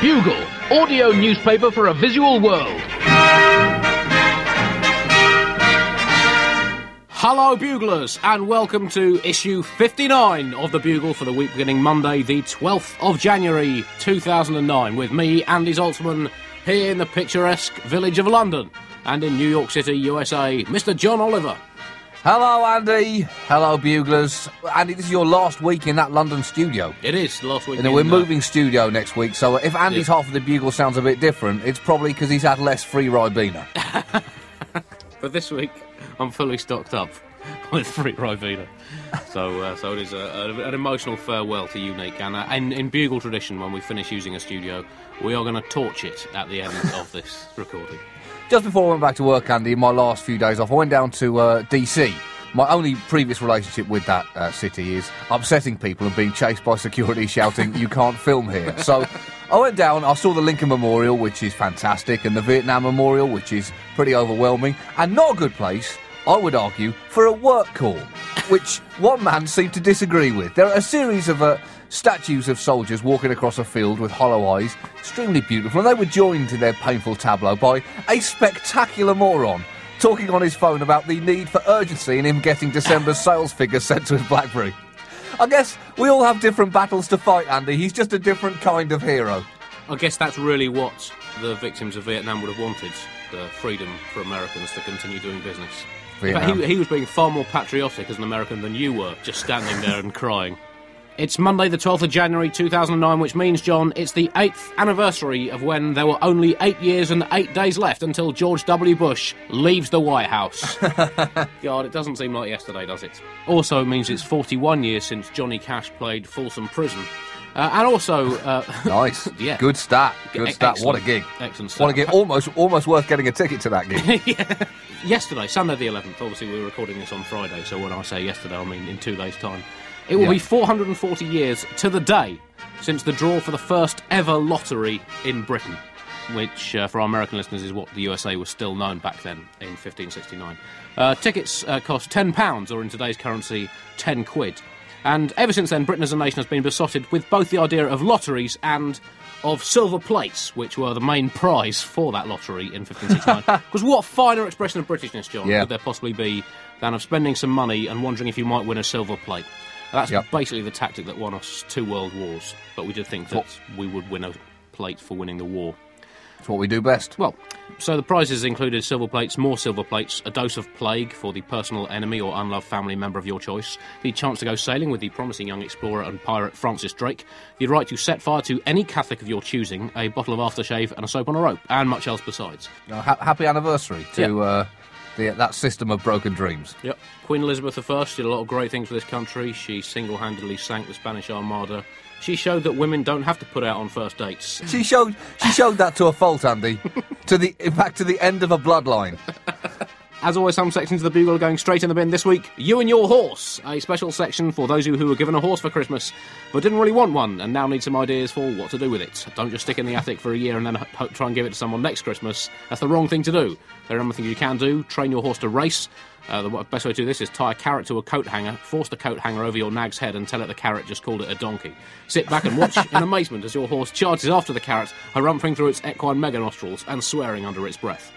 Bugle, audio newspaper for a visual world. Hello, Buglers, and welcome to issue 59 of The Bugle for the week beginning Monday, the 12th of January 2009, with me, Andy Zaltzman, here in the picturesque village of London, and in New York City, USA, Mr. John Oliver. Hello, Andy. Hello, Buglers. Andy, this is your last week in that London studio. It is last week. You know, we're uh, moving studio next week, so if Andy's half of the Bugle sounds a bit different, it's probably because he's had less free Ribena. But this week, I'm fully stocked up with free Ribena. So, uh, so it is a, a, an emotional farewell to Unique. And uh, in, in Bugle tradition, when we finish using a studio, we are going to torch it at the end of this recording. Just before I went back to work, Andy, in my last few days off, I went down to uh, DC. My only previous relationship with that uh, city is upsetting people and being chased by security shouting, You can't film here. So I went down, I saw the Lincoln Memorial, which is fantastic, and the Vietnam Memorial, which is pretty overwhelming, and not a good place, I would argue, for a work call, which one man seemed to disagree with. There are a series of uh, statues of soldiers walking across a field with hollow eyes, extremely beautiful, and they were joined in their painful tableau by a spectacular moron talking on his phone about the need for urgency in him getting December's sales figures sent to his Blackberry. I guess we all have different battles to fight, Andy. He's just a different kind of hero. I guess that's really what the victims of Vietnam would have wanted the freedom for Americans to continue doing business. Vietnam. he, he was being far more patriotic as an American than you were, just standing there and crying. It's Monday, the 12th of January 2009, which means, John, it's the 8th anniversary of when there were only 8 years and 8 days left until George W. Bush leaves the White House. God, it doesn't seem like yesterday, does it? Also, it means it's 41 years since Johnny Cash played Folsom Prison. Uh, and also, uh, Nice. Yeah. Good stat. Good stat. What a gig. Excellent Stat. What a gig. Almost, almost worth getting a ticket to that gig. yesterday, Sunday the 11th, obviously we were recording this on Friday, so when I say yesterday, I mean in two days' time. It will Yeah. be 440 years to the day since the draw for the first ever lottery in Britain, which, uh, for our American listeners, is what the USA was still known back then in 1569. Uh, tickets uh, cost £10, or in today's currency, 10 quid. And ever since then, Britain as a nation has been besotted with both the idea of lotteries and of silver plates, which were the main prize for that lottery in 1569. Because what finer expression of Britishness, John, Yeah. could there possibly be than of spending some money and wondering if you might win a silver plate? That's Yep. basically the tactic that won us two world wars, but we did think that we would win a plate for winning the war. It's what we do best. Well, so the prizes included silver plates, more silver plates, a dose of plague for the personal enemy or unloved family member of your choice, the chance to go sailing with the promising young explorer and pirate Francis Drake, the right to set fire to any Catholic of your choosing, a bottle of aftershave and a soap on a rope, and much else besides. Uh, ha- happy anniversary to Yeah. uh, the, that system of broken dreams. Yep. Queen Elizabeth I did a lot of great things for this country. She single handedly sank the Spanish Armada. She showed that women don't have to put out on first dates. She showed she showed that to a fault, Andy. to the in fact to the end of a bloodline. As always, some sections of the Bugle are going straight in the bin this week. You and Your Horse, a special section for those of you who were given a horse for Christmas but didn't really want one and now need some ideas for what to do with it. Don't just stick it in the attic for a year and then ho- try and give it to someone next Christmas. That's the wrong thing to do. There are other things you can do. Train your horse to race. Uh, the best way to do this is tie a carrot to a coat hanger, force the coat hanger over your nag's head and tell it the carrot just called it a donkey. Sit back and watch in amazement as your horse charges after the carrot, harumphing through its equine mega nostrils and swearing under its breath.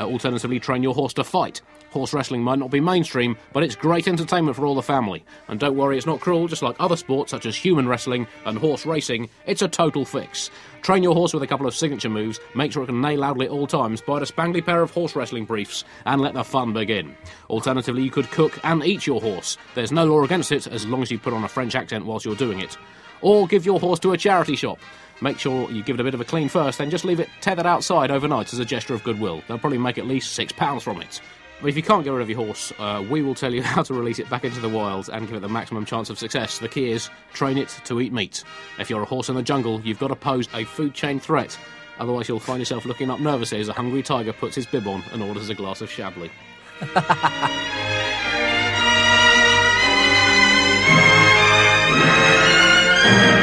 Uh, alternatively, train your horse to fight. Horse wrestling might not be mainstream, but it's great entertainment for all the family. And don't worry, it's not cruel, just like other sports such as human wrestling and horse racing, it's a total fix. Train your horse with a couple of signature moves, make sure it can neigh loudly at all times, buy a spangly pair of horse wrestling briefs, and let the fun begin. Alternatively, you could cook and eat your horse. There's no law against it as long as you put on a French accent whilst you're doing it. Or give your horse to a charity shop. Make sure you give it a bit of a clean first, then just leave it tethered outside overnight as a gesture of goodwill. They'll probably make at least six pounds from it. But if you can't get rid of your horse, uh, we will tell you how to release it back into the wild and give it the maximum chance of success. The key is train it to eat meat. If you're a horse in the jungle, you've got to pose a food chain threat. Otherwise, you'll find yourself looking up nervously as a hungry tiger puts his bib on and orders a glass of Chablis.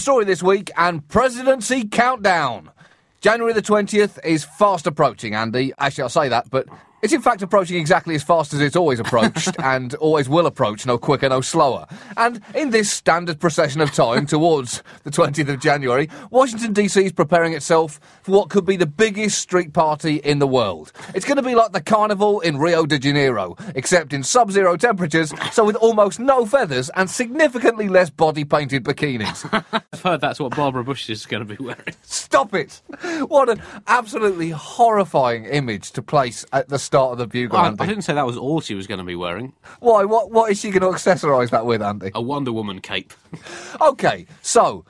Story this week and presidency countdown. January the 20th is fast approaching, Andy. Actually, I'll say that, but it's in fact approaching exactly as fast as it's always approached and always will approach, no quicker, no slower. And in this standard procession of time towards the 20th of January, Washington DC is preparing itself for what could be the biggest street party in the world. It's going to be like the carnival in Rio de Janeiro, except in sub zero temperatures, so with almost no feathers and significantly less body painted bikinis. I've heard that's what Barbara Bush is going to be wearing. Stop it! What an absolutely horrifying image to place at the start of the bugle, I, Andy. I didn't say that was all she was going to be wearing. Why? What? What is she going to accessorise that with, Andy? A Wonder Woman cape. Okay, so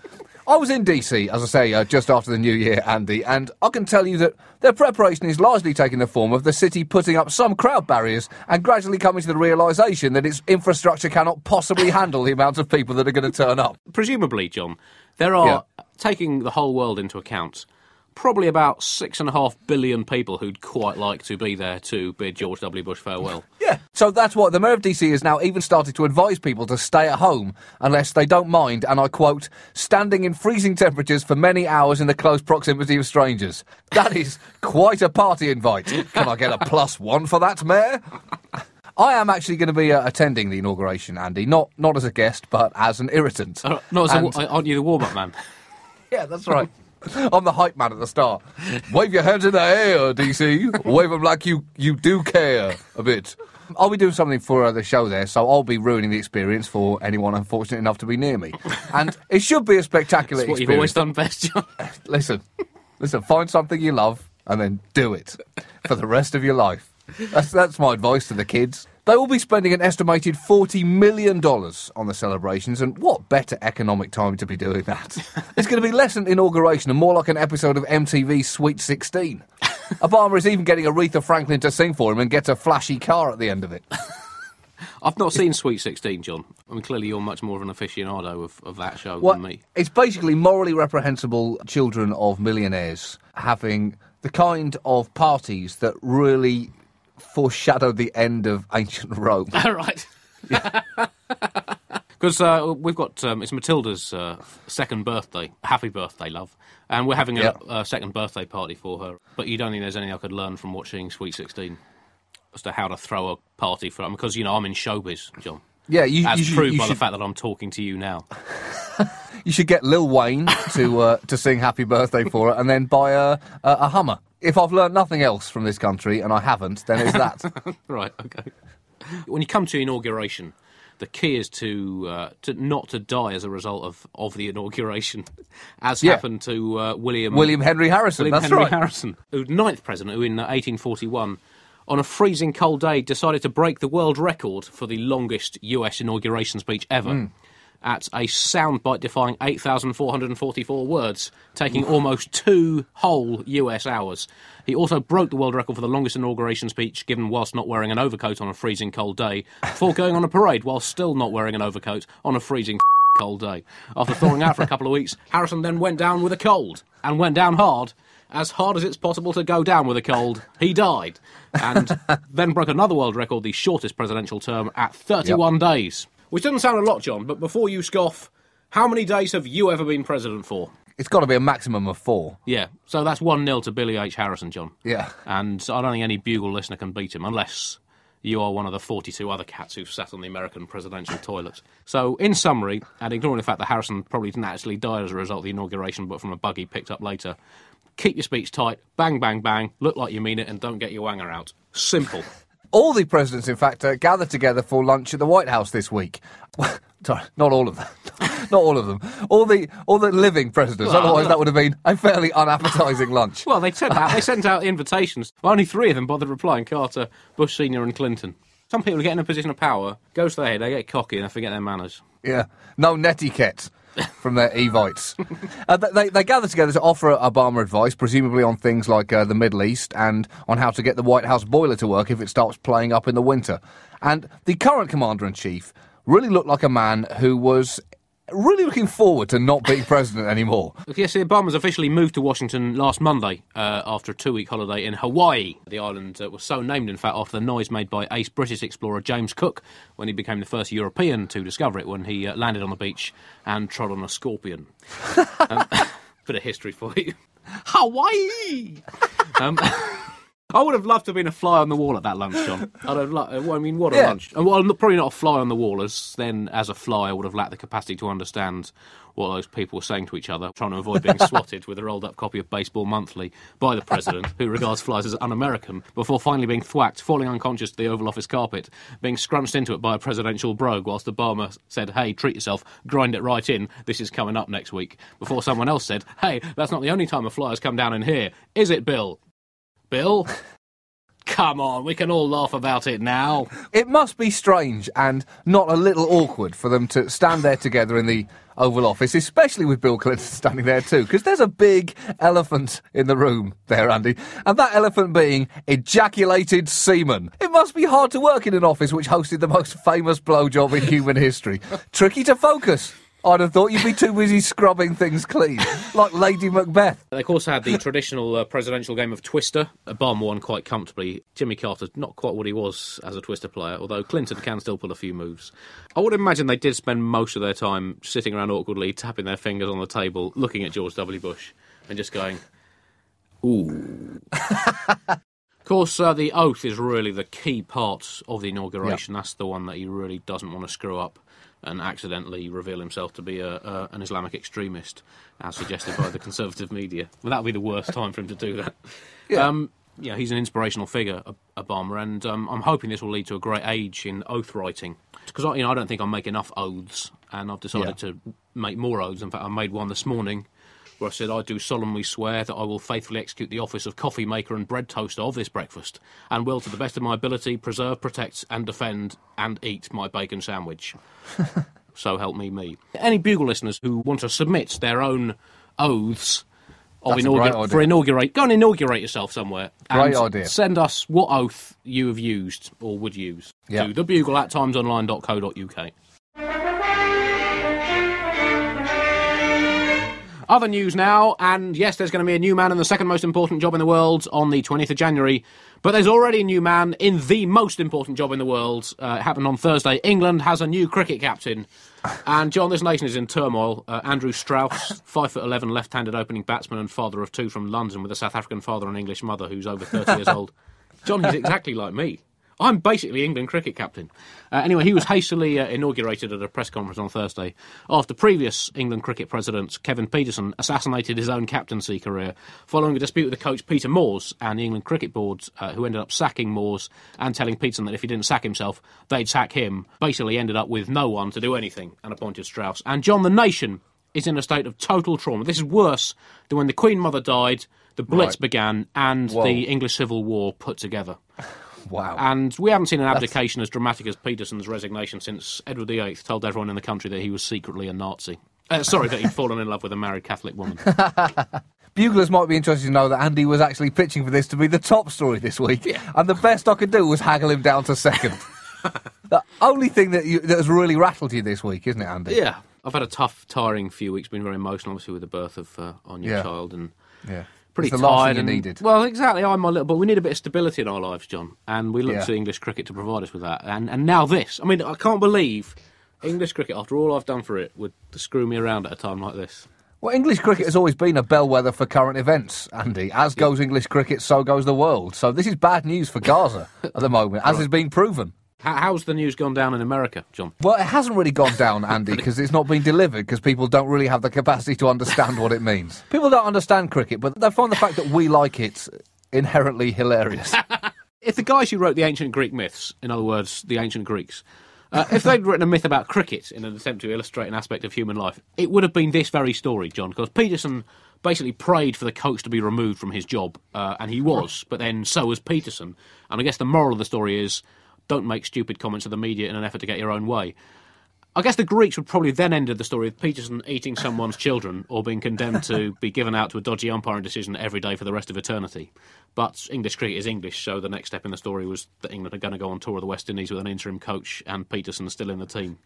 I was in DC, as I say, uh, just after the New Year, Andy, and I can tell you that their preparation is largely taking the form of the city putting up some crowd barriers and gradually coming to the realisation that its infrastructure cannot possibly handle the amount of people that are going to turn up. Presumably, John, there are, taking the whole world into account, probably about six and a half billion people who'd quite like to be there to bid George W. Bush farewell. Yeah. So that's what the Mayor of DC has now even started to advise people to stay at home unless they don't mind, and I quote, standing in freezing temperatures for many hours in the close proximity of strangers. That is quite a party invite. Can I get a plus one for that, Mayor? I am actually going to be uh, attending the inauguration, Andy. Not not as a guest, but as an irritant. Uh, no, so And- aren't you the warm-up man? yeah, that's right. I'm the hype man at the start. Wave your hands in the air, DC. Wave them like you, you do care a bit. I'll be doing something for uh, the show there, so I'll be ruining the experience for anyone unfortunate enough to be near me. And it should be a spectacular It's what you've always experience. done best, John. Listen, listen, find something you love and then do it for the rest of your life. That's, that's my advice to the kids. They will be spending an estimated $40 million on the celebrations, and what better economic time to be doing that? It's going to be less an inauguration and more like an episode of MTV's Sweet 16. Obama is even getting Aretha Franklin to sing for him and gets a flashy car at the end of it. I've not seen Sweet 16, John. I mean, clearly you're much more of an aficionado of, of that show What- than me. It's basically morally reprehensible children of millionaires having the kind of parties that really foreshadow the end of ancient Rome. All right. Because uh, we've got um, it's Matilda's uh, second birthday. Happy birthday, love! And we're having a, Yep. a second birthday party for her. But you don't think there's anything I could learn from watching Sweet Sixteen as to how to throw a party for because you know I'm in showbiz, John. Yeah, you, As you should, proved you by should, the fact that I'm talking to you now. you should get Lil Wayne to uh, to sing Happy Birthday for her, and then buy a, a, a Hummer. If I've learned nothing else from this country, and I haven't, then it's that. Right. Okay. When you come to inauguration, the key is to uh, to not to die as a result of, of the inauguration, as Yeah. happened to uh, William William Henry Harrison. William that's Henry right. Harrison, who ninth president, who in uh, 1841, on a freezing cold day, decided to break the world record for the longest U.S. inauguration speech ever. Hmm. At a soundbite defying 8,444 words, taking almost two whole US hours. He also broke the world record for the longest inauguration speech given whilst not wearing an overcoat on a freezing cold day, before going on a parade while still not wearing an overcoat on a freezing cold day. After thawing out for a couple of weeks, Harrison then went down with a cold, and went down hard, as hard as it's possible to go down with a cold. He died, and then broke another world record, the shortest presidential term, at 31 days. Which doesn't sound a lot, John, but before you scoff, how many days have you ever been president for? It's got to be a maximum of four. Yeah, so that's 1 0 to Billy H. Harrison, John. Yeah. And I don't think any Bugle listener can beat him unless you are one of the 42 other cats who've sat on the American presidential toilet. So, in summary, and ignoring the fact that Harrison probably didn't actually die as a result of the inauguration, but from a buggy picked up later, keep your speech tight, bang, bang, bang, look like you mean it, and don't get your wanger out. Simple. All the presidents, in fact, uh, gathered together for lunch at the White House this week. Sorry, not all of them. not all of them. All the all the living presidents. Well, Otherwise, that would have been a fairly unappetising lunch. Well, they sent out, they sent out invitations. Only three of them bothered replying Carter, Bush Sr., and Clinton. Some people get in a position of power, goes to their head, they get cocky, and they forget their manners. Yeah, no netiquette from their Evites. uh, they, they gather together to offer Obama advice, presumably on things like uh, the Middle East and on how to get the White House boiler to work if it starts playing up in the winter. And the current commander in chief really looked like a man who was really looking forward to not being president anymore. Yes, Obama's officially moved to Washington last Monday uh, after a two week holiday in Hawaii. The island uh, was so named, in fact, after the noise made by ace British explorer James Cook when he became the first European to discover it when he uh, landed on the beach and trod on a scorpion. Um, bit of history for you. Hawaii. um, I would have loved to have been a fly on the wall at that lunch, John. I'd have lo- well, I mean, what a Yeah. lunch. And, Well, probably not a fly on the wall, as then as a fly, I would have lacked the capacity to understand what those people were saying to each other, trying to avoid being swatted with a rolled up copy of Baseball Monthly by the president, who regards flies as un American, before finally being thwacked, falling unconscious to the Oval Office carpet, being scrunched into it by a presidential brogue, whilst Obama said, Hey, treat yourself, grind it right in, this is coming up next week, before someone else said, Hey, that's not the only time a fly has come down in here, is it, Bill? Bill? Come on, we can all laugh about it now. It must be strange and not a little awkward for them to stand there together in the Oval Office, especially with Bill Clinton standing there too, because there's a big elephant in the room there, Andy, and that elephant being ejaculated semen. It must be hard to work in an office which hosted the most famous blowjob in human history. Tricky to focus. I'd have thought you'd be too busy scrubbing things clean, like Lady Macbeth. They also had the traditional uh, presidential game of Twister. Obama won quite comfortably. Jimmy Carter, not quite what he was as a Twister player, although Clinton can still pull a few moves. I would imagine they did spend most of their time sitting around awkwardly, tapping their fingers on the table, looking at George W. Bush, and just going, ooh. of course, uh, the oath is really the key part of the inauguration. That's the one that he really doesn't want to screw up and accidentally reveal himself to be a, a, an Islamic extremist, as suggested by the conservative media. Well, that would be the worst time for him to do that. Yeah. Um, yeah, he's an inspirational figure, Ob- Obama, and um, I'm hoping this will lead to a great age in oath writing. Because you know, I don't think I make enough oaths, and I've decided Yeah. to make more oaths. In fact, I made one this morning where I said, I do solemnly swear that I will faithfully execute the office of coffee maker and bread toaster of this breakfast, and will, to the best of my ability, preserve, protect, and defend and eat my bacon sandwich. so help me, me. Any Bugle listeners who want to submit their own oaths of That's a great inaugur- idea. for inaugurate, go and inaugurate yourself somewhere. Great and idea. Send us what oath you have used or would use Yeah. to thebugle at timesonline.co.uk. Other news now, and yes, there's going to be a new man in the second most important job in the world on the 20th of January. But there's already a new man in the most important job in the world. Uh, it happened on Thursday. England has a new cricket captain. And John, this nation is in turmoil. Uh, Andrew Strauss, five foot eleven, left-handed opening batsman and father of two from London, with a South African father and English mother who's over 30 years old. John, he's exactly like me. I'm basically England cricket captain. Uh, anyway, he was hastily uh, inaugurated at a press conference on Thursday after previous England cricket president Kevin Pietersen assassinated his own captaincy career following a dispute with the coach Peter Moores and the England Cricket Board, uh, who ended up sacking Moores and telling Pietersen that if he didn't sack himself, they'd sack him. Basically, ended up with no one to do anything and appointed Strauss. And John, the nation is in a state of total trauma. This is worse than when the Queen Mother died, the Blitz Right. began, and the English Civil War put together. Wow. And we haven't seen an abdication as dramatic as Pietersen's resignation since Edward VIII told everyone in the country that he was secretly a Nazi. Uh, sorry, that he'd fallen in love with a married Catholic woman. Buglers might be interested to know that Andy was actually pitching for this to be the top story this week, and the best I could do was haggle him down to second. the only thing that, you, that has really rattled you this week, isn't it, Andy? yeah, I've had a tough, tiring few weeks. Been very emotional, obviously, with the birth of uh, our new Yeah. child, and Yeah. Pretty It's the tired. and- needed. Well, exactly. I'm my little, but we need a bit of stability in our lives, John, and we look Yeah. to English cricket to provide us with that. And and now this. I mean, I can't believe English cricket, after all I've done for it, would screw me around at a time like this. Well, English cricket has always been a bellwether for current events, Andy. As goes English cricket, so goes the world. So this is bad news for Gaza at the moment, as is being proven. How, how's the news gone down in America, John? Well, it hasn't really gone down, Andy, because it's not been delivered because people don't really have the capacity to understand what it means. People don't understand cricket, but they find the fact that we like it inherently hilarious. if the guys who wrote the ancient Greek myths, in other words, the ancient Greeks, uh, if they'd written a myth about cricket in an attempt to illustrate an aspect of human life, it would have been this very story, John, because Pietersen basically prayed for the coach to be removed from his job, uh, and he was, but then so was Pietersen. And I guess the moral of the story is don't make stupid comments to the media in an effort to get your own way. I guess the Greeks would probably then ended the story with Pietersen eating someone's children or being condemned to be given out to a dodgy umpiring decision every day for the rest of eternity. But English cricket is English, so the next step in the story was that England are going to go on tour of the West Indies with an interim coach and Pietersen still in the team.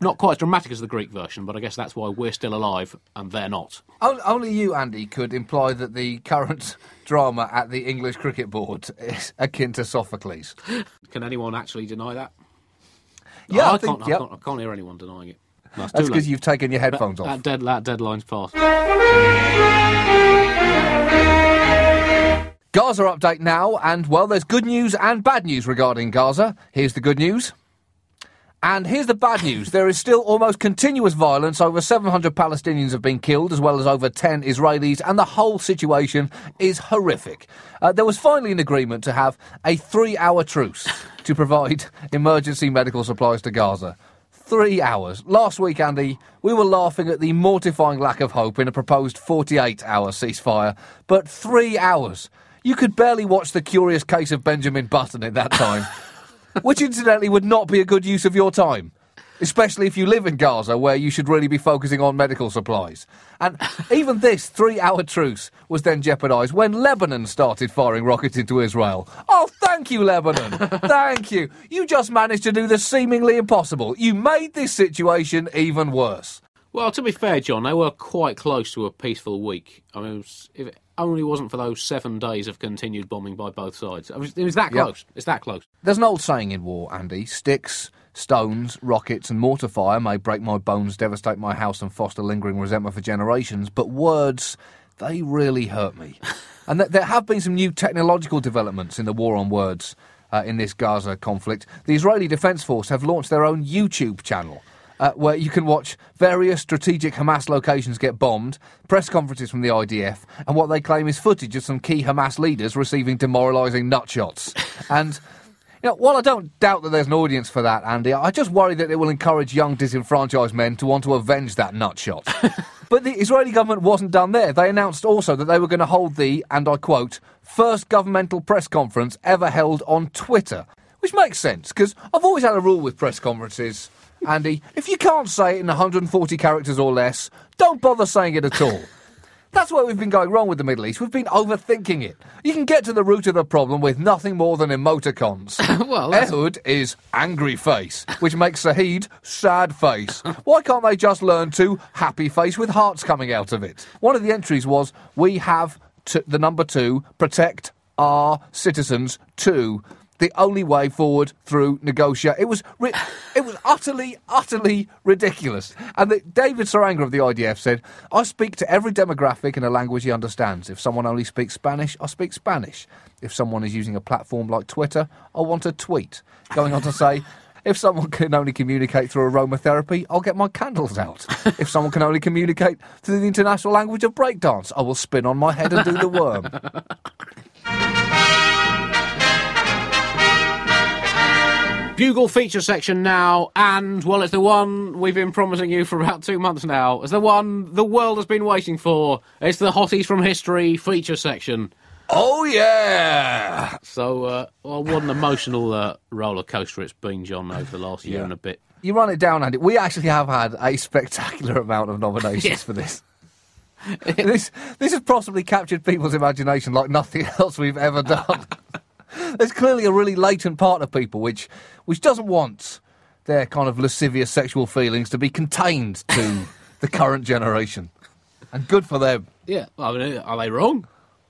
Not quite as dramatic as the Greek version, but I guess that's why we're still alive and they're not. Only you, Andy, could imply that the current drama at the English Cricket Board is akin to Sophocles. Can anyone actually deny that? Yeah, I I, think- can't, yep. I, can't, I can't hear anyone denying it. No, That's because you've taken your headphones off. That, dead, that deadline's passed. Gaza update now, and well, there's good news and bad news regarding Gaza. Here's the good news. And here's the bad news. There is still almost continuous violence. Over 700 Palestinians have been killed, as well as over 10 Israelis, and the whole situation is horrific. Uh, there was finally an agreement to have a three hour truce to provide emergency medical supplies to Gaza. Three hours. Last week, Andy, we were laughing at the mortifying lack of hope in a proposed 48 hour ceasefire, but three hours. You could barely watch The Curious Case of Benjamin Button in that time which incidentally would not be a good use of your time. Especially if you live in Gaza, where you should really be focusing on medical supplies. And even this three hour truce was then jeopardised when Lebanon started firing rockets into Israel. Oh, thank you, Lebanon. thank you. You just managed to do the seemingly impossible. You made this situation even worse. Well, to be fair, John, they were quite close to a peaceful week. I mean, if only wasn't for those seven days of continued bombing by both sides, it was, it was that Yep. close. It's that close. There's an old saying in war, Andy sticks, stones, rockets, and mortar fire may break my bones, devastate my house, and foster lingering resentment for generations, but words, they really hurt me. and th- there have been some new technological developments in the war on words uh, in this Gaza conflict. The Israeli Defense Force have launched their own YouTube channel. Uh, where you can watch various strategic Hamas locations get bombed, press conferences from the IDF, and what they claim is footage of some key Hamas leaders receiving demoralising nutshots. And you know, while I don't doubt that there's an audience for that, Andy, I just worry that it will encourage young disenfranchised men to want to avenge that nutshot. but the Israeli government wasn't done there. They announced also that they were going to hold the, and I quote, first governmental press conference ever held on Twitter. Which makes sense, because I've always had a rule with press conferences, Andy. If you can't say it in 140 characters or less, don't bother saying it at all. That's where we've been going wrong with the Middle East. We've been overthinking it. You can get to the root of the problem with nothing more than emoticons. Well, that's- Ehud is angry face, which makes Saheed sad face. Why can't they just learn to happy face with hearts coming out of it? One of the entries was, We have to, the number two, protect our citizens too. The only way forward through negotiate. It was, ri- it was utterly, utterly ridiculous. And the, David Saranga of the IDF said, "I speak to every demographic in a language he understands. If someone only speaks Spanish, I speak Spanish. If someone is using a platform like Twitter, I want to tweet." Going on to say. If someone can only communicate through aromatherapy, I'll get my candles out. if someone can only communicate through the international language of breakdance, I will spin on my head and do the worm. Bugle feature section now, and well, it's the one we've been promising you for about two months now. It's the one the world has been waiting for. It's the Hotties from History feature section. Oh yeah! So, uh, well, what an emotional uh, roller coaster it's been, John, over the last year Yeah. and a bit. You run it down, Andy. We actually have had a spectacular amount of nominations Yeah. for this. this this has possibly captured people's imagination like nothing else we've ever done. There's clearly a really latent part of people which which doesn't want their kind of lascivious sexual feelings to be contained to the current generation. And good for them. Yeah, I mean, are they wrong?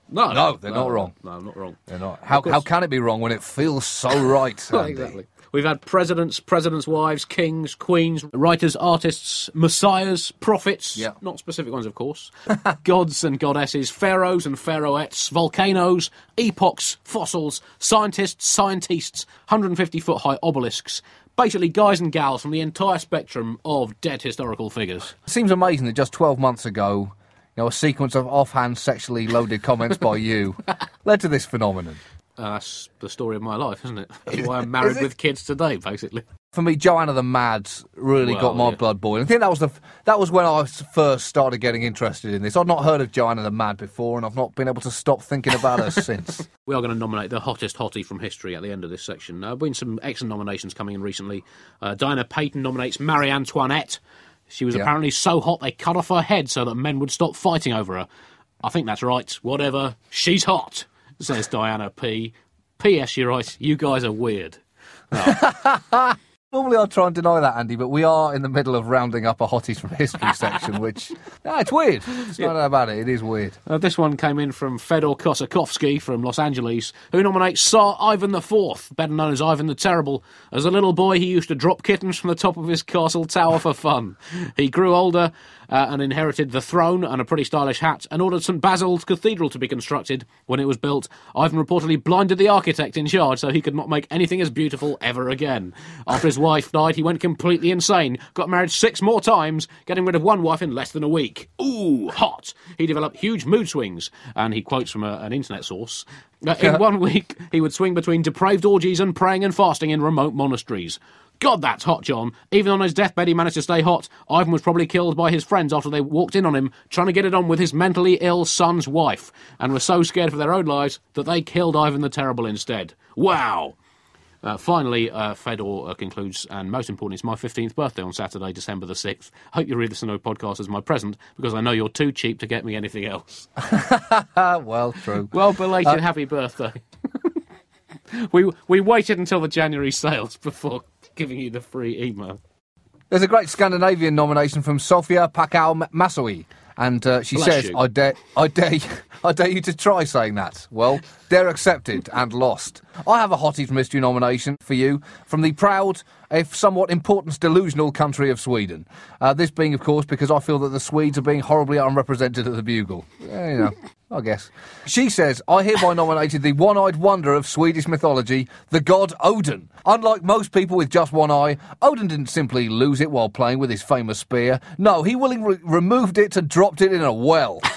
No, No, they're not wrong. No, not wrong. They're not. How, how can it be wrong when it feels so right? Exactly. We've had presidents, presidents' wives, kings, queens, writers, artists, messiahs, prophets, Yeah. not specific ones, of course, gods and goddesses, pharaohs and pharaohettes, volcanoes, epochs, fossils, scientists, scientists, 150 foot high obelisks. Basically, guys and gals from the entire spectrum of dead historical figures. It seems amazing that just 12 months ago, you know, a sequence of offhand sexually loaded comments by you led to this phenomenon. Uh, that's the story of my life, isn't it? That's why I'm married with kids today, basically. For me, Joanna the Mad really Well, got my yeah. blood boiling. I think that was the that was when I first started getting interested in this. I'd not heard of Joanna the Mad before, and I've not been able to stop thinking about her since. We are going to nominate the hottest hottie from history at the end of this section. There have been some excellent nominations coming in recently. Uh, Diana Payton nominates Marie Antoinette. She was Yeah. apparently so hot they cut off her head so that men would stop fighting over her. I think that's right. Whatever. She's hot, says Diana P. P.S. You're right. You guys are weird. Normally I'd try and deny that, Andy, but we are in the middle of rounding up a hotties from history section, which, no, it's weird. It's not about it, it is weird. Uh, this one came in from Fedor Kosakovsky from Los Angeles, who nominates Tsar Ivan IV, better known as Ivan the Terrible. As a little boy, he used to drop kittens from the top of his castle tower for fun. He grew older uh, and inherited the throne and a pretty stylish hat, and ordered St Basil's Cathedral to be constructed. When it was built, Ivan reportedly blinded the architect in charge so he could not make anything as beautiful ever again. After his wife died, he went completely insane, got married six more times, getting rid of one wife in less than a week. Ooh, hot! He developed huge mood swings, and he quotes from a, an internet source. Uh, in one week, he would swing between depraved orgies and praying and fasting in remote monasteries. God, that's hot, John. Even on his deathbed, he managed to stay hot. Ivan was probably killed by his friends after they walked in on him, trying to get it on with his mentally ill son's wife, and were so scared for their own lives that they killed Ivan the Terrible instead. Wow! Uh, finally, uh, Fedor uh, concludes, and most important, it's my 15th birthday on Saturday, December the 6th. Hope you read the Snow podcast as my present, because I know you're too cheap to get me anything else. Well, true. Well, belated happy birthday. we, we waited until the January sales before giving you the free email. There's a great Scandinavian nomination from Sofia Pakao Masoui, and uh, she Bless says, you. I dare, I, dare, I dare you to try saying that. Well, they're accepted and lost. I have a Hotties Mystery nomination for you from the proud, if somewhat important, delusional country of Sweden. Uh, this being, of course, because I feel that the Swedes are being horribly unrepresented at the Bugle. Yeah, you know, I guess. She says, I hereby nominated the one eyed wonder of Swedish mythology, the god Odin. Unlike most people with just one eye, Odin didn't simply lose it while playing with his famous spear. No, he willingly removed it and dropped it in a well.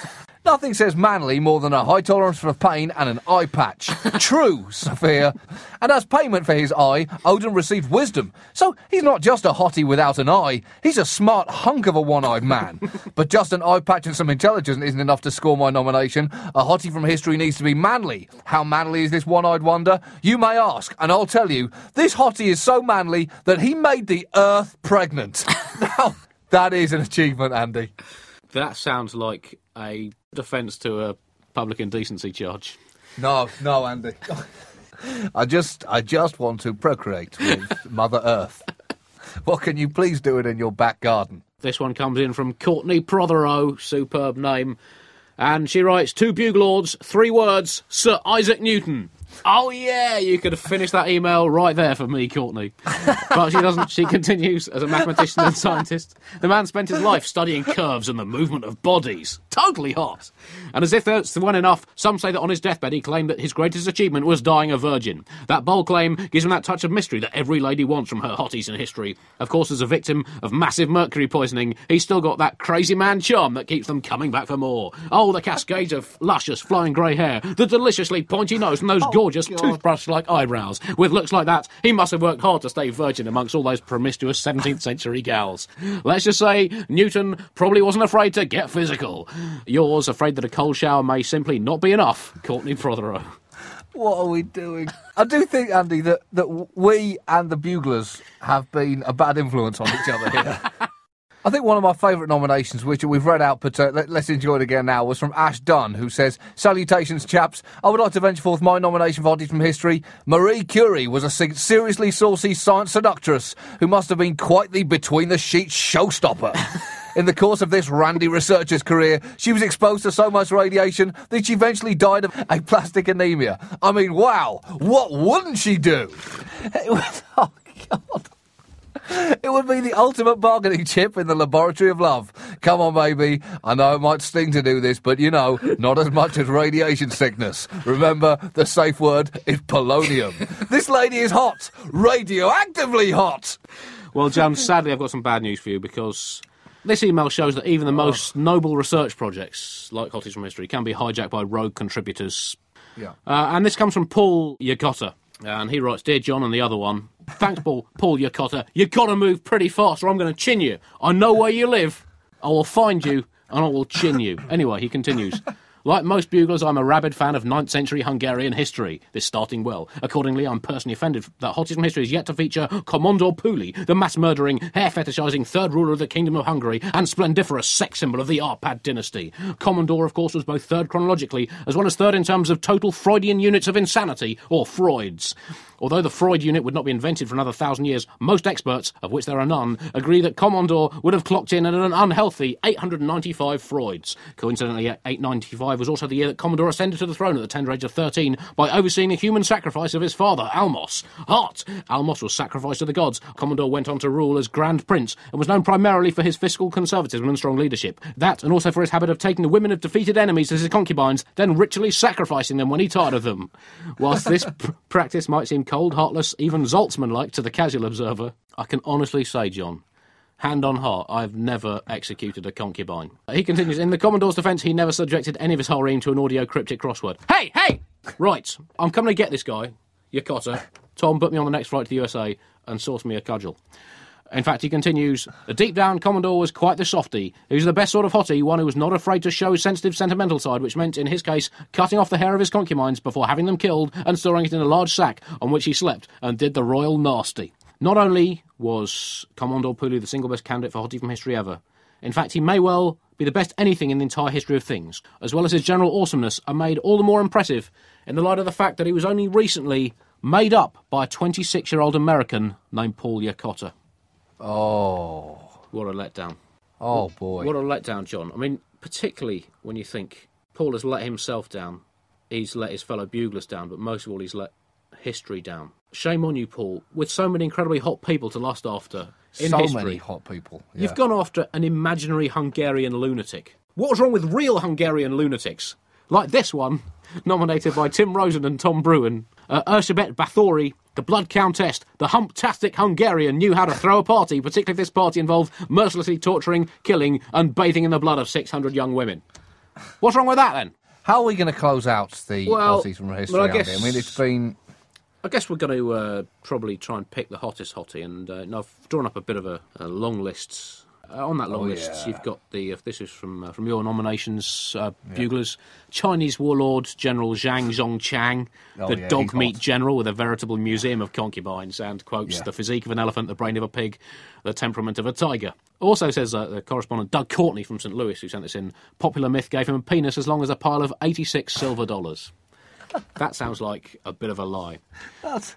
Nothing says manly more than a high tolerance for pain and an eye patch. True, Sophia. And as payment for his eye, Odin received wisdom. So he's not just a hottie without an eye, he's a smart hunk of a one eyed man. but just an eye patch and some intelligence isn't enough to score my nomination. A hottie from history needs to be manly. How manly is this one eyed wonder? You may ask, and I'll tell you. This hottie is so manly that he made the earth pregnant. now, that is an achievement, Andy. That sounds like a defence to a public indecency charge. No, no, Andy. I just, I just want to procreate with Mother Earth. What can you please do it in your back garden? This one comes in from Courtney Prothero, superb name. And she writes, Two Buglords, three words, Sir Isaac Newton. Oh yeah, you could have finished that email right there for me, Courtney. But she doesn't. She continues as a mathematician and scientist. The man spent his life studying curves and the movement of bodies. Totally hot. And as if that's one enough, some say that on his deathbed he claimed that his greatest achievement was dying a virgin. That bold claim gives him that touch of mystery that every lady wants from her hotties in history. Of course, as a victim of massive mercury poisoning, he's still got that crazy man charm that keeps them coming back for more. Oh, the cascades of luscious flowing grey hair, the deliciously pointy nose, and those oh, gorgeous toothbrush-like eyebrows. With looks like that, he must have worked hard to stay virgin amongst all those promiscuous 17th century gals. Let's just say Newton probably wasn't afraid to get physical. Yours, afraid that a cold shower may simply not be enough, Courtney Prothero. What are we doing? I do think, Andy, that, that we and the Buglers have been a bad influence on each other here. I think one of my favourite nominations, which we've read out, but uh, let, us enjoy it again now, was from Ash Dunn, who says, Salutations, chaps. I would like to venture forth my nomination for Oddities from History. Marie Curie was a se- seriously saucy science seductress who must have been quite the between the sheets showstopper. In the course of this randy researcher's career, she was exposed to so much radiation that she eventually died of aplastic anemia. I mean, wow, what wouldn't she do? It was, oh, God. It would be the ultimate bargaining chip in the laboratory of love. Come on, baby. I know it might sting to do this, but you know, not as much as radiation sickness. Remember, the safe word is polonium. this lady is hot. Radioactively hot. Well, John, sadly, I've got some bad news for you because this email shows that even the most noble research projects, like Hotties from History, can be hijacked by rogue contributors. Yeah. Uh, and this comes from Paul Yakotta. And he writes, Dear John and the other one, thanks, Paul, Paul Yakotta. You've got to move pretty fast or I'm going to chin you. I know where you live. I will find you and I will chin you. Anyway, he continues. Like most buglers, I'm a rabid fan of 9th century Hungarian history. This starting well. Accordingly, I'm personally offended that Hotties from History is yet to feature Commodore Puli, the mass murdering, hair fetishizing third ruler of the Kingdom of Hungary and splendiferous sex symbol of the Arpad dynasty. Commodore, of course, was both third chronologically as well as third in terms of total Freudian units of insanity, or Freud's. Although the Freud unit would not be invented for another thousand years, most experts, of which there are none, agree that Commodore would have clocked in at an unhealthy 895 Freuds. Coincidentally, 895 was also the year that Commodore ascended to the throne at the tender age of 13 by overseeing a human sacrifice of his father, Almos. Hot! Almos was sacrificed to the gods. Commodore went on to rule as Grand Prince and was known primarily for his fiscal conservatism and strong leadership. That, and also for his habit of taking the women of defeated enemies as his concubines, then ritually sacrificing them when he tired of them. Whilst this pr- practice might seem cold, heartless, even Zaltzman like to the casual observer, I can honestly say, John, hand on heart, I've never executed a concubine. He continues, in the Commodore's defence, he never subjected any of his harem to an audio cryptic crossword. Hey, hey! Right, I'm coming to get this guy, Yokota. Tom, put me on the next flight to the USA and source me a cudgel. In fact, he continues, The deep down, Commodore was quite the softy. He was the best sort of hottie, one who was not afraid to show his sensitive, sentimental side, which meant, in his case, cutting off the hair of his concubines before having them killed and storing it in a large sack on which he slept and did the royal nasty. Not only was Commodore Pulu the single best candidate for hottie from history ever, in fact, he may well be the best anything in the entire history of things, as well as his general awesomeness are made all the more impressive in the light of the fact that he was only recently made up by a 26 year old American named Paul Yokota. Oh, What a letdown. oh boy. What a letdown, John. I mean, particularly when you think Paul has let himself down, he's let his fellow buglers down, but most of all, he's let history down. Shame on you, Paul. With so many incredibly hot people to lust after in so history, many hot people. you've gone after an imaginary Hungarian lunatic. What was wrong with real Hungarian lunatics? Like this one, nominated by Tim Rosen and Tom Bruin. Uh, Erzsébet Bathory, the Blood Countess, the humptastic Hungarian, knew how to throw a party, particularly if this party involved mercilessly torturing, killing, and bathing in the blood of 600 young women. What's wrong with that then? How are we going to close out the Well, Aussies from history? well, I guess- I mean, it's been I guess we're going to uh, probably try and pick the hottest hottie, and uh, no, I've drawn up a bit of a, a long list. Uh, on that long Oh, list, yeah. you've got the. Uh, this is from uh, from your nominations, uh, buglers. Chinese warlord General Zhang Zongchang, Oh, the yeah, dog meat general with a veritable museum of concubines, and quotes Yeah. the physique of an elephant, the brain of a pig, the temperament of a tiger. Also says uh, the correspondent Doug Courtney from St. Louis, who sent this in. Popular myth gave him a penis as long as a pile of eighty-six silver dollars. that sounds like a bit of a lie. that,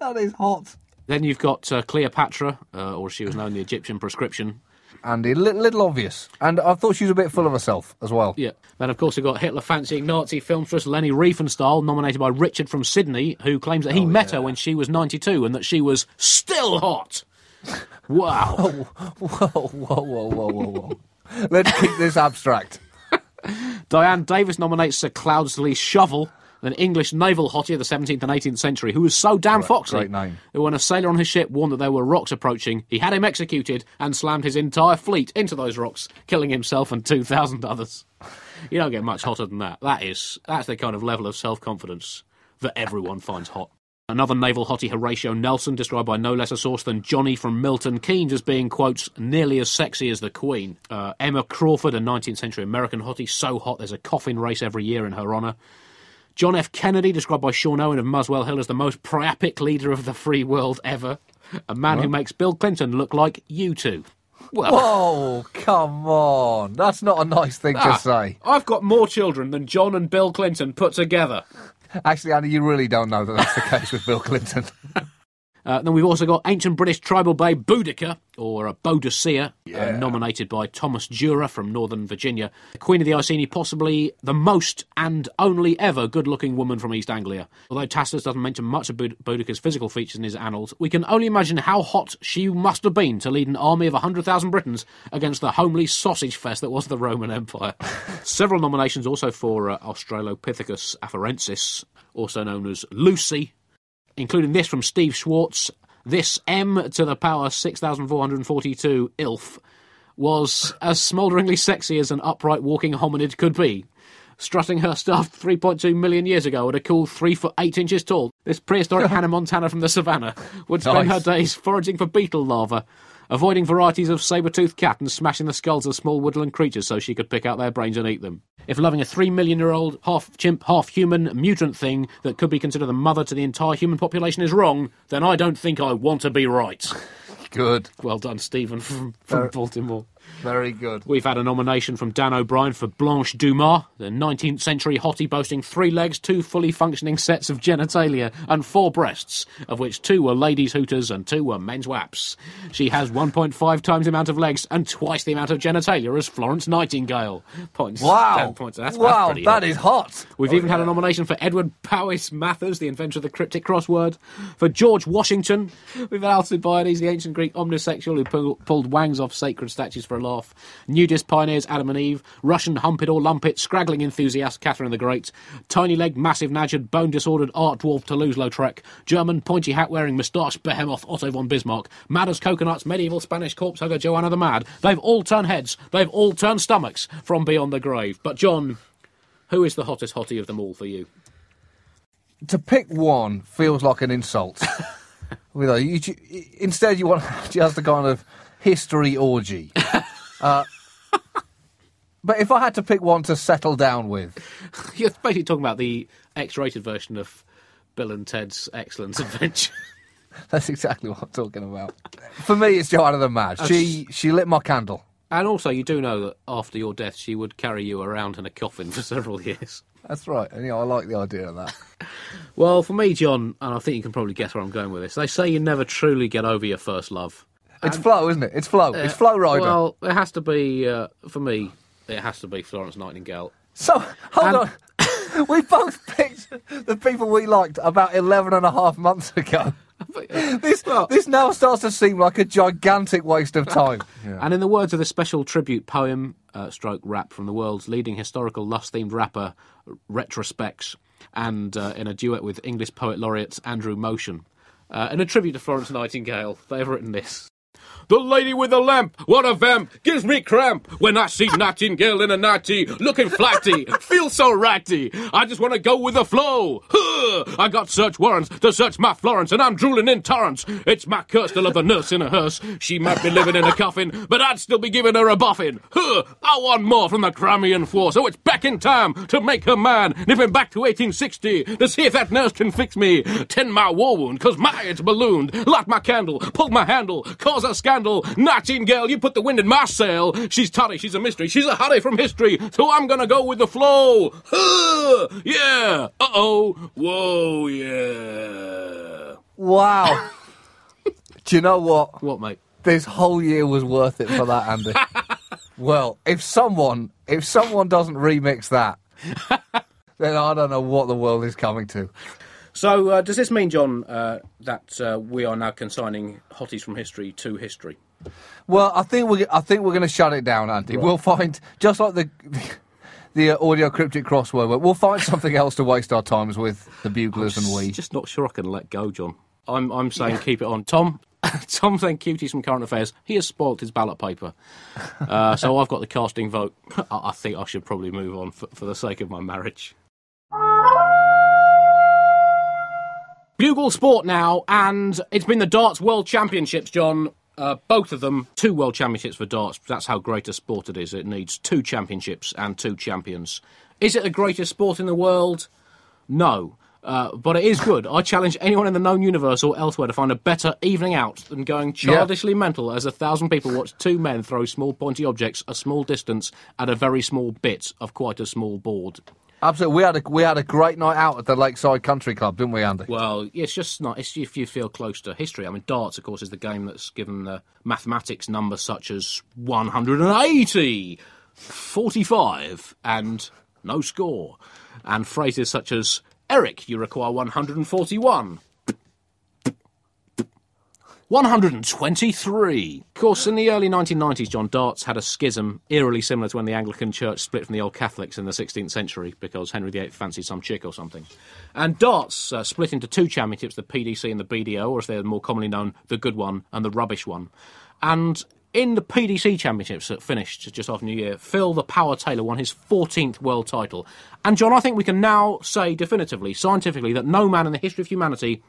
that is hot. Then you've got uh, Cleopatra, uh, or she was known, the Egyptian prescription. Andy, a little, little obvious, and I thought she was a bit full of herself as well. Yeah. Then, of course, we've got Hitler fancying Nazi filmstress Leni Riefenstahl, nominated by Richard from Sydney, who claims that he oh, met her when she was 92 and that she was still hot. Wow. Whoa, whoa, whoa, whoa, whoa, whoa! Let's keep this abstract. Diane Davis nominates Sir Cloudesley Shovell, an English naval hottie of the 17th and 18th century, who was so damn foxy great name. that when a sailor on his ship warned that there were rocks approaching, he had him executed and slammed his entire fleet into those rocks, killing himself and 2,000 others. You don't get much hotter than that. That is, that's the kind of level of self-confidence that everyone finds hot. Another naval hottie, Horatio Nelson, described by no less a source than Johnny from Milton Keynes as being, quotes, nearly as sexy as the Queen. Uh, Emma Crawford, a 19th century American hottie, so hot there's a coffin race every year in her honour. John F. Kennedy, described by Sean Owen of Muswell Hill as the most priapic leader of the free world ever. A man who makes Bill Clinton look like you two. Well, Oh, come on! That's not a nice thing ah, to say. I've got more children than John and Bill Clinton put together. Actually, Andy, you really don't know that that's the case with Bill Clinton. Uh, then we've also got ancient British tribal babe Boudica, or uh, Boadicea, uh, nominated by Thomas Durer from Northern Virginia. Queen of the Iceni, possibly the most and only ever good looking woman from East Anglia. Although Tacitus doesn't mention much of Boud- Boudica's physical features in his annals, we can only imagine how hot she must have been to lead an army of 100,000 Britons against the homely sausage fest that was the Roman Empire. Several nominations also for uh, Australopithecus afarensis, also known as Lucy, including this from Steve Schwartz. This M to the power 6442 ILF was as smoulderingly sexy as an upright walking hominid could be. Strutting her stuff 3.2 million years ago at a cool 3 foot 8 inches tall, this prehistoric Hannah Montana from the savannah would spend Nice. her days foraging for beetle larvae, avoiding varieties of saber-toothed cat and smashing the skulls of small woodland creatures so she could pick out their brains and eat them. If loving a three million year old, half chimp, half human, mutant thing that could be considered the mother to the entire human population is wrong, then I don't think I want to be right. Good. Well done, Stephen from, from uh, Baltimore. Very good. We've had a nomination from Dan O'Brien for Blanche Dumas, the 19th century hottie boasting three legs, two fully functioning sets of genitalia, and four breasts, of which two were ladies' hooters and two were men's waps. She has 1.5 times the amount of legs and twice the amount of genitalia as Florence Nightingale. Points. Wow. points. That's, wow, that's that hot. is hot. We've even had a nomination for Edward Powys Mathers, the inventor of the cryptic crossword, for George Washington. We've had Alcibiades, the ancient Greek omnisexual who pull, pulled wangs off sacred statues for a laugh. Nudist pioneers Adam and Eve, Russian humpit or lumpet, scraggling enthusiast Catherine the Great, tiny legged, massive nadgered, bone disordered art dwarf Toulouse-Lautrec, German pointy hat wearing moustache behemoth Otto von Bismarck, mad as coconuts, medieval Spanish corpse hugger Joanna the Mad. They've all turned heads, they've all turned stomachs from beyond the grave. But John, who is the hottest hottie of them all for you? To pick one feels like an insult. you know, you, you- instead, you want just a kind of history orgy. Uh, but if I had to pick one to settle down with, You're basically talking about the X-rated version of Bill and Ted's Excellent Adventure. that's exactly what I'm talking about. For me, it's Joanna the Mad. She she lit my candle. and also, you do know that after your death, she would carry you around in a coffin for several years. That's right. And, you know, I like the idea of that. Well, for me, John, and I think you can probably guess where I'm going with this. They say you never truly get over your first love. It's flow, isn't it? It's flow. it's Flo Rida. Well, it has to be uh, for me. It has to be Florence Nightingale. so hold and- on. we both picked the people we liked about 11 and a half months ago. This, Well- this now starts to seem like a gigantic waste of time. And in the words of the special tribute poem, uh, stroke rap from the world's leading historical lust-themed rapper, Retrospects, and uh, in a duet with English poet laureate Andrew Motion, uh, in a tribute to Florence Nightingale, they have written this. The lady with the lamp, what a vamp, gives me cramp when I see Nightingale in a nightie, looking flatty, feel so ratty. I just want to go with the flow. Huh! I got search warrants to search my Florence, and I'm drooling in torrents. It's my curse to love a nurse in a hearse. She might be living in a coffin, but I'd still be giving her a boffin. Huh! I want more from the Crimean War, so it's back in time to make her man. Nipping back to 1860 to see if that nurse can fix me. Tend my war wound, cause my it's ballooned. Light my candle, pull my handle, cause a scandal. Nightingale, you put the wind in my sail. She's toddy, she's a mystery, she's a hottie from history. So I'm gonna go with the flow. Huh! Yeah. Uh oh. Whoa, yeah. Wow. Do you know what? What, mate? This whole year was worth it for that, Andy. well, if someone if someone doesn't remix that, then I don't know what the world is coming to. So, uh, does this mean, John, uh, that uh, we are now consigning hotties from history to history? Well, I think we I think we're going to shut it down, Andy. We'll find just like the the uh, audio cryptic crossword. We'll find something else to waste our times with the buglers and we. Just not sure I can let go, John. I'm, I'm saying keep it on. Tom, Tom saying cuties from current affairs. He has spoilt his ballot paper. Uh, so I've got the casting vote. I, I think I should probably move on for, for the sake of my marriage. Bugle Sport now, and it's been the Darts World Championships, John. Uh, both of them, two World Championships for darts. That's how great a sport it is. It needs two championships and two champions. Is it the greatest sport in the world? No. Uh, but it is good. I challenge anyone in the known universe or elsewhere to find a better evening out than going childishly mental as a thousand people watch two men throw small pointy objects a small distance at a very small bit of quite a small board. Absolutely, we had a we had a great night out at the Lakeside Country Club, didn't we, Andy? Well, it's just not. It's if you feel close to history. I mean, darts, of course, is the game that's given the mathematics numbers such as 180, 45, and no score, and phrases such as Eric, you require 141. 123. Of course, in the early 1990s, John Darts had a schism eerily similar to when the Anglican Church split from the Old Catholics in the 16th century because Henry VIII fancied some chick or something. And Darts uh, split into two championships, the PDC and the BDO, or as they're more commonly known, the good one and the rubbish one. And in the PDC championships that finished just after New Year, Phil the Power Taylor won his 14th world title. And John, I think we can now say definitively, scientifically, that no man in the history of humanity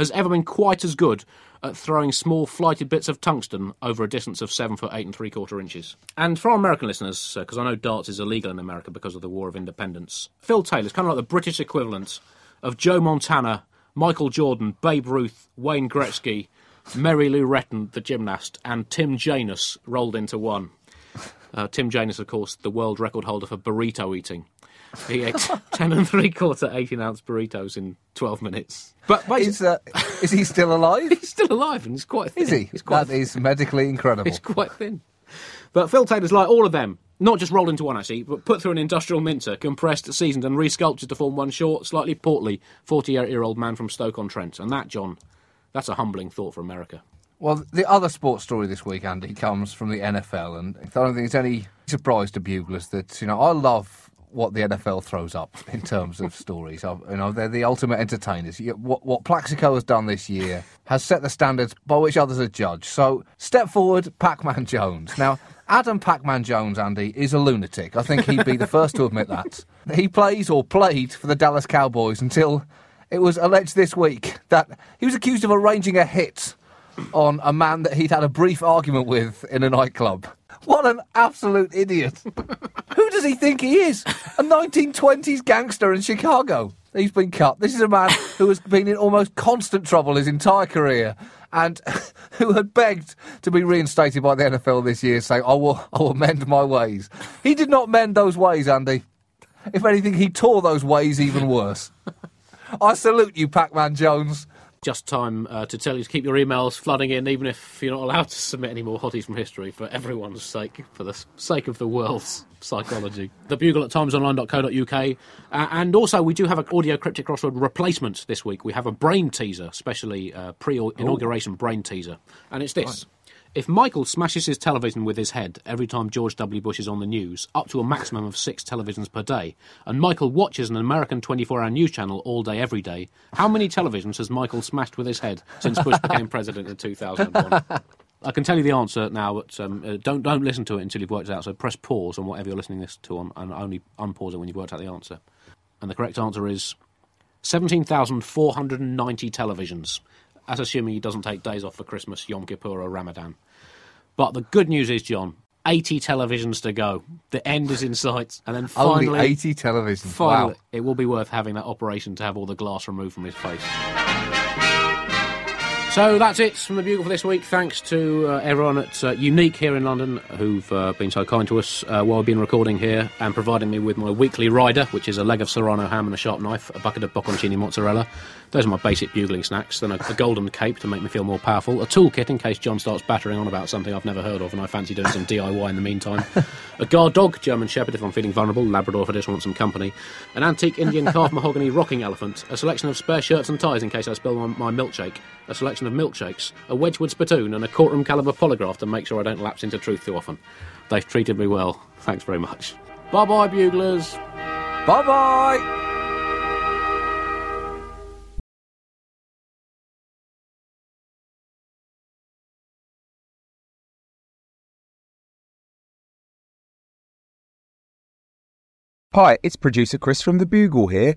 has ever been quite as good at throwing small flighted bits of tungsten over a distance of seven foot eight and three quarter inches. And for our American listeners, because I know darts is illegal in America because of the War of Independence, Phil Taylor's kind of like the British equivalent of Joe Montana, Michael Jordan, Babe Ruth, Wayne Gretzky, Mary Lou Retton, the gymnast, and Tim Janus rolled into one. Uh, Tim Janus, of course, the world record holder for burrito eating. He ate 10 and three quarter 18 ounce burritos in 12 minutes. But Is, uh, is he still alive? he's still alive and he's quite thin. Is he? He's quite, That is medically incredible. he's quite thin. But Phil Taylor's like all of them. Not just rolled into one, actually, but put through an industrial mincer, compressed, seasoned, and resculpted to form one short, slightly portly, 48 year old man from Stoke-on-Trent. And that, John, that's a humbling thought for America. Well, the other sports story this week, Andy, comes from the NFL, and I don't think it's any surprise to buglers that you know I love what the NFL throws up in terms of stories. You know, they're the ultimate entertainers. What, what Plaxico has done this year has set the standards by which others are judged. So, step forward, Pac-Man Jones. Now, Adam Pac-Man Jones, Andy, is a lunatic. I think he'd be the first to admit that. He plays or played for the Dallas Cowboys until it was alleged this week that he was accused of arranging a hit on a man that he'd had a brief argument with in a nightclub. What an absolute idiot. Who does he think he is? A 1920s gangster in Chicago. He's been cut. This is a man who has been in almost constant trouble his entire career and who had begged to be reinstated by the NFL this year, saying, I will, I will mend my ways. He did not mend those ways, Andy. If anything, he tore those ways even worse. I salute you, Pac Man Jones. Just time uh, to tell you to keep your emails flooding in, even if you're not allowed to submit any more hotties from history, for everyone's sake, for the sake of the world's psychology. The Bugle at timesonline.co.uk. Uh, and also, we do have an audio cryptic crossword replacement this week. We have a brain teaser, especially uh, pre inauguration brain teaser. And it's this. If Michael smashes his television with his head every time George W. Bush is on the news, up to a maximum of six televisions per day, and Michael watches an American 24 hour news channel all day, every day, how many televisions has Michael smashed with his head since Bush became president in 2001? I can tell you the answer now, but um, uh, don't don't listen to it until you've worked it out. So press pause on whatever you're listening this to, on, and only unpause it when you've worked out the answer. And the correct answer is 17,490 televisions. That's assuming he doesn't take days off for Christmas, Yom Kippur, or Ramadan. But the good news is, John, 80 televisions to go. The end is in sight. And then finally, Only 80 televisions. finally Wow. it will be worth having that operation to have all the glass removed from his face. So that's it from the Bugle for this week. Thanks to uh, everyone at uh, Unique here in London who've uh, been so kind to us uh, while we've been recording here and providing me with my weekly rider, which is a leg of Serrano ham and a sharp knife, a bucket of bocconcini mozzarella. Those are my basic bugling snacks. Then a, a golden cape to make me feel more powerful, a toolkit in case John starts battering on about something I've never heard of and I fancy doing some DIY in the meantime, a guard dog, German Shepherd if I'm feeling vulnerable, Labrador if I just want some company, an antique Indian calf mahogany rocking elephant, a selection of spare shirts and ties in case I spill my, my milkshake, a selection of milkshakes, a Wedgwood spittoon, and a courtroom caliber polygraph to make sure I don't lapse into truth too often. They've treated me well. Thanks very much. Bye bye, buglers. Bye bye. Hi, it's producer Chris from The Bugle here.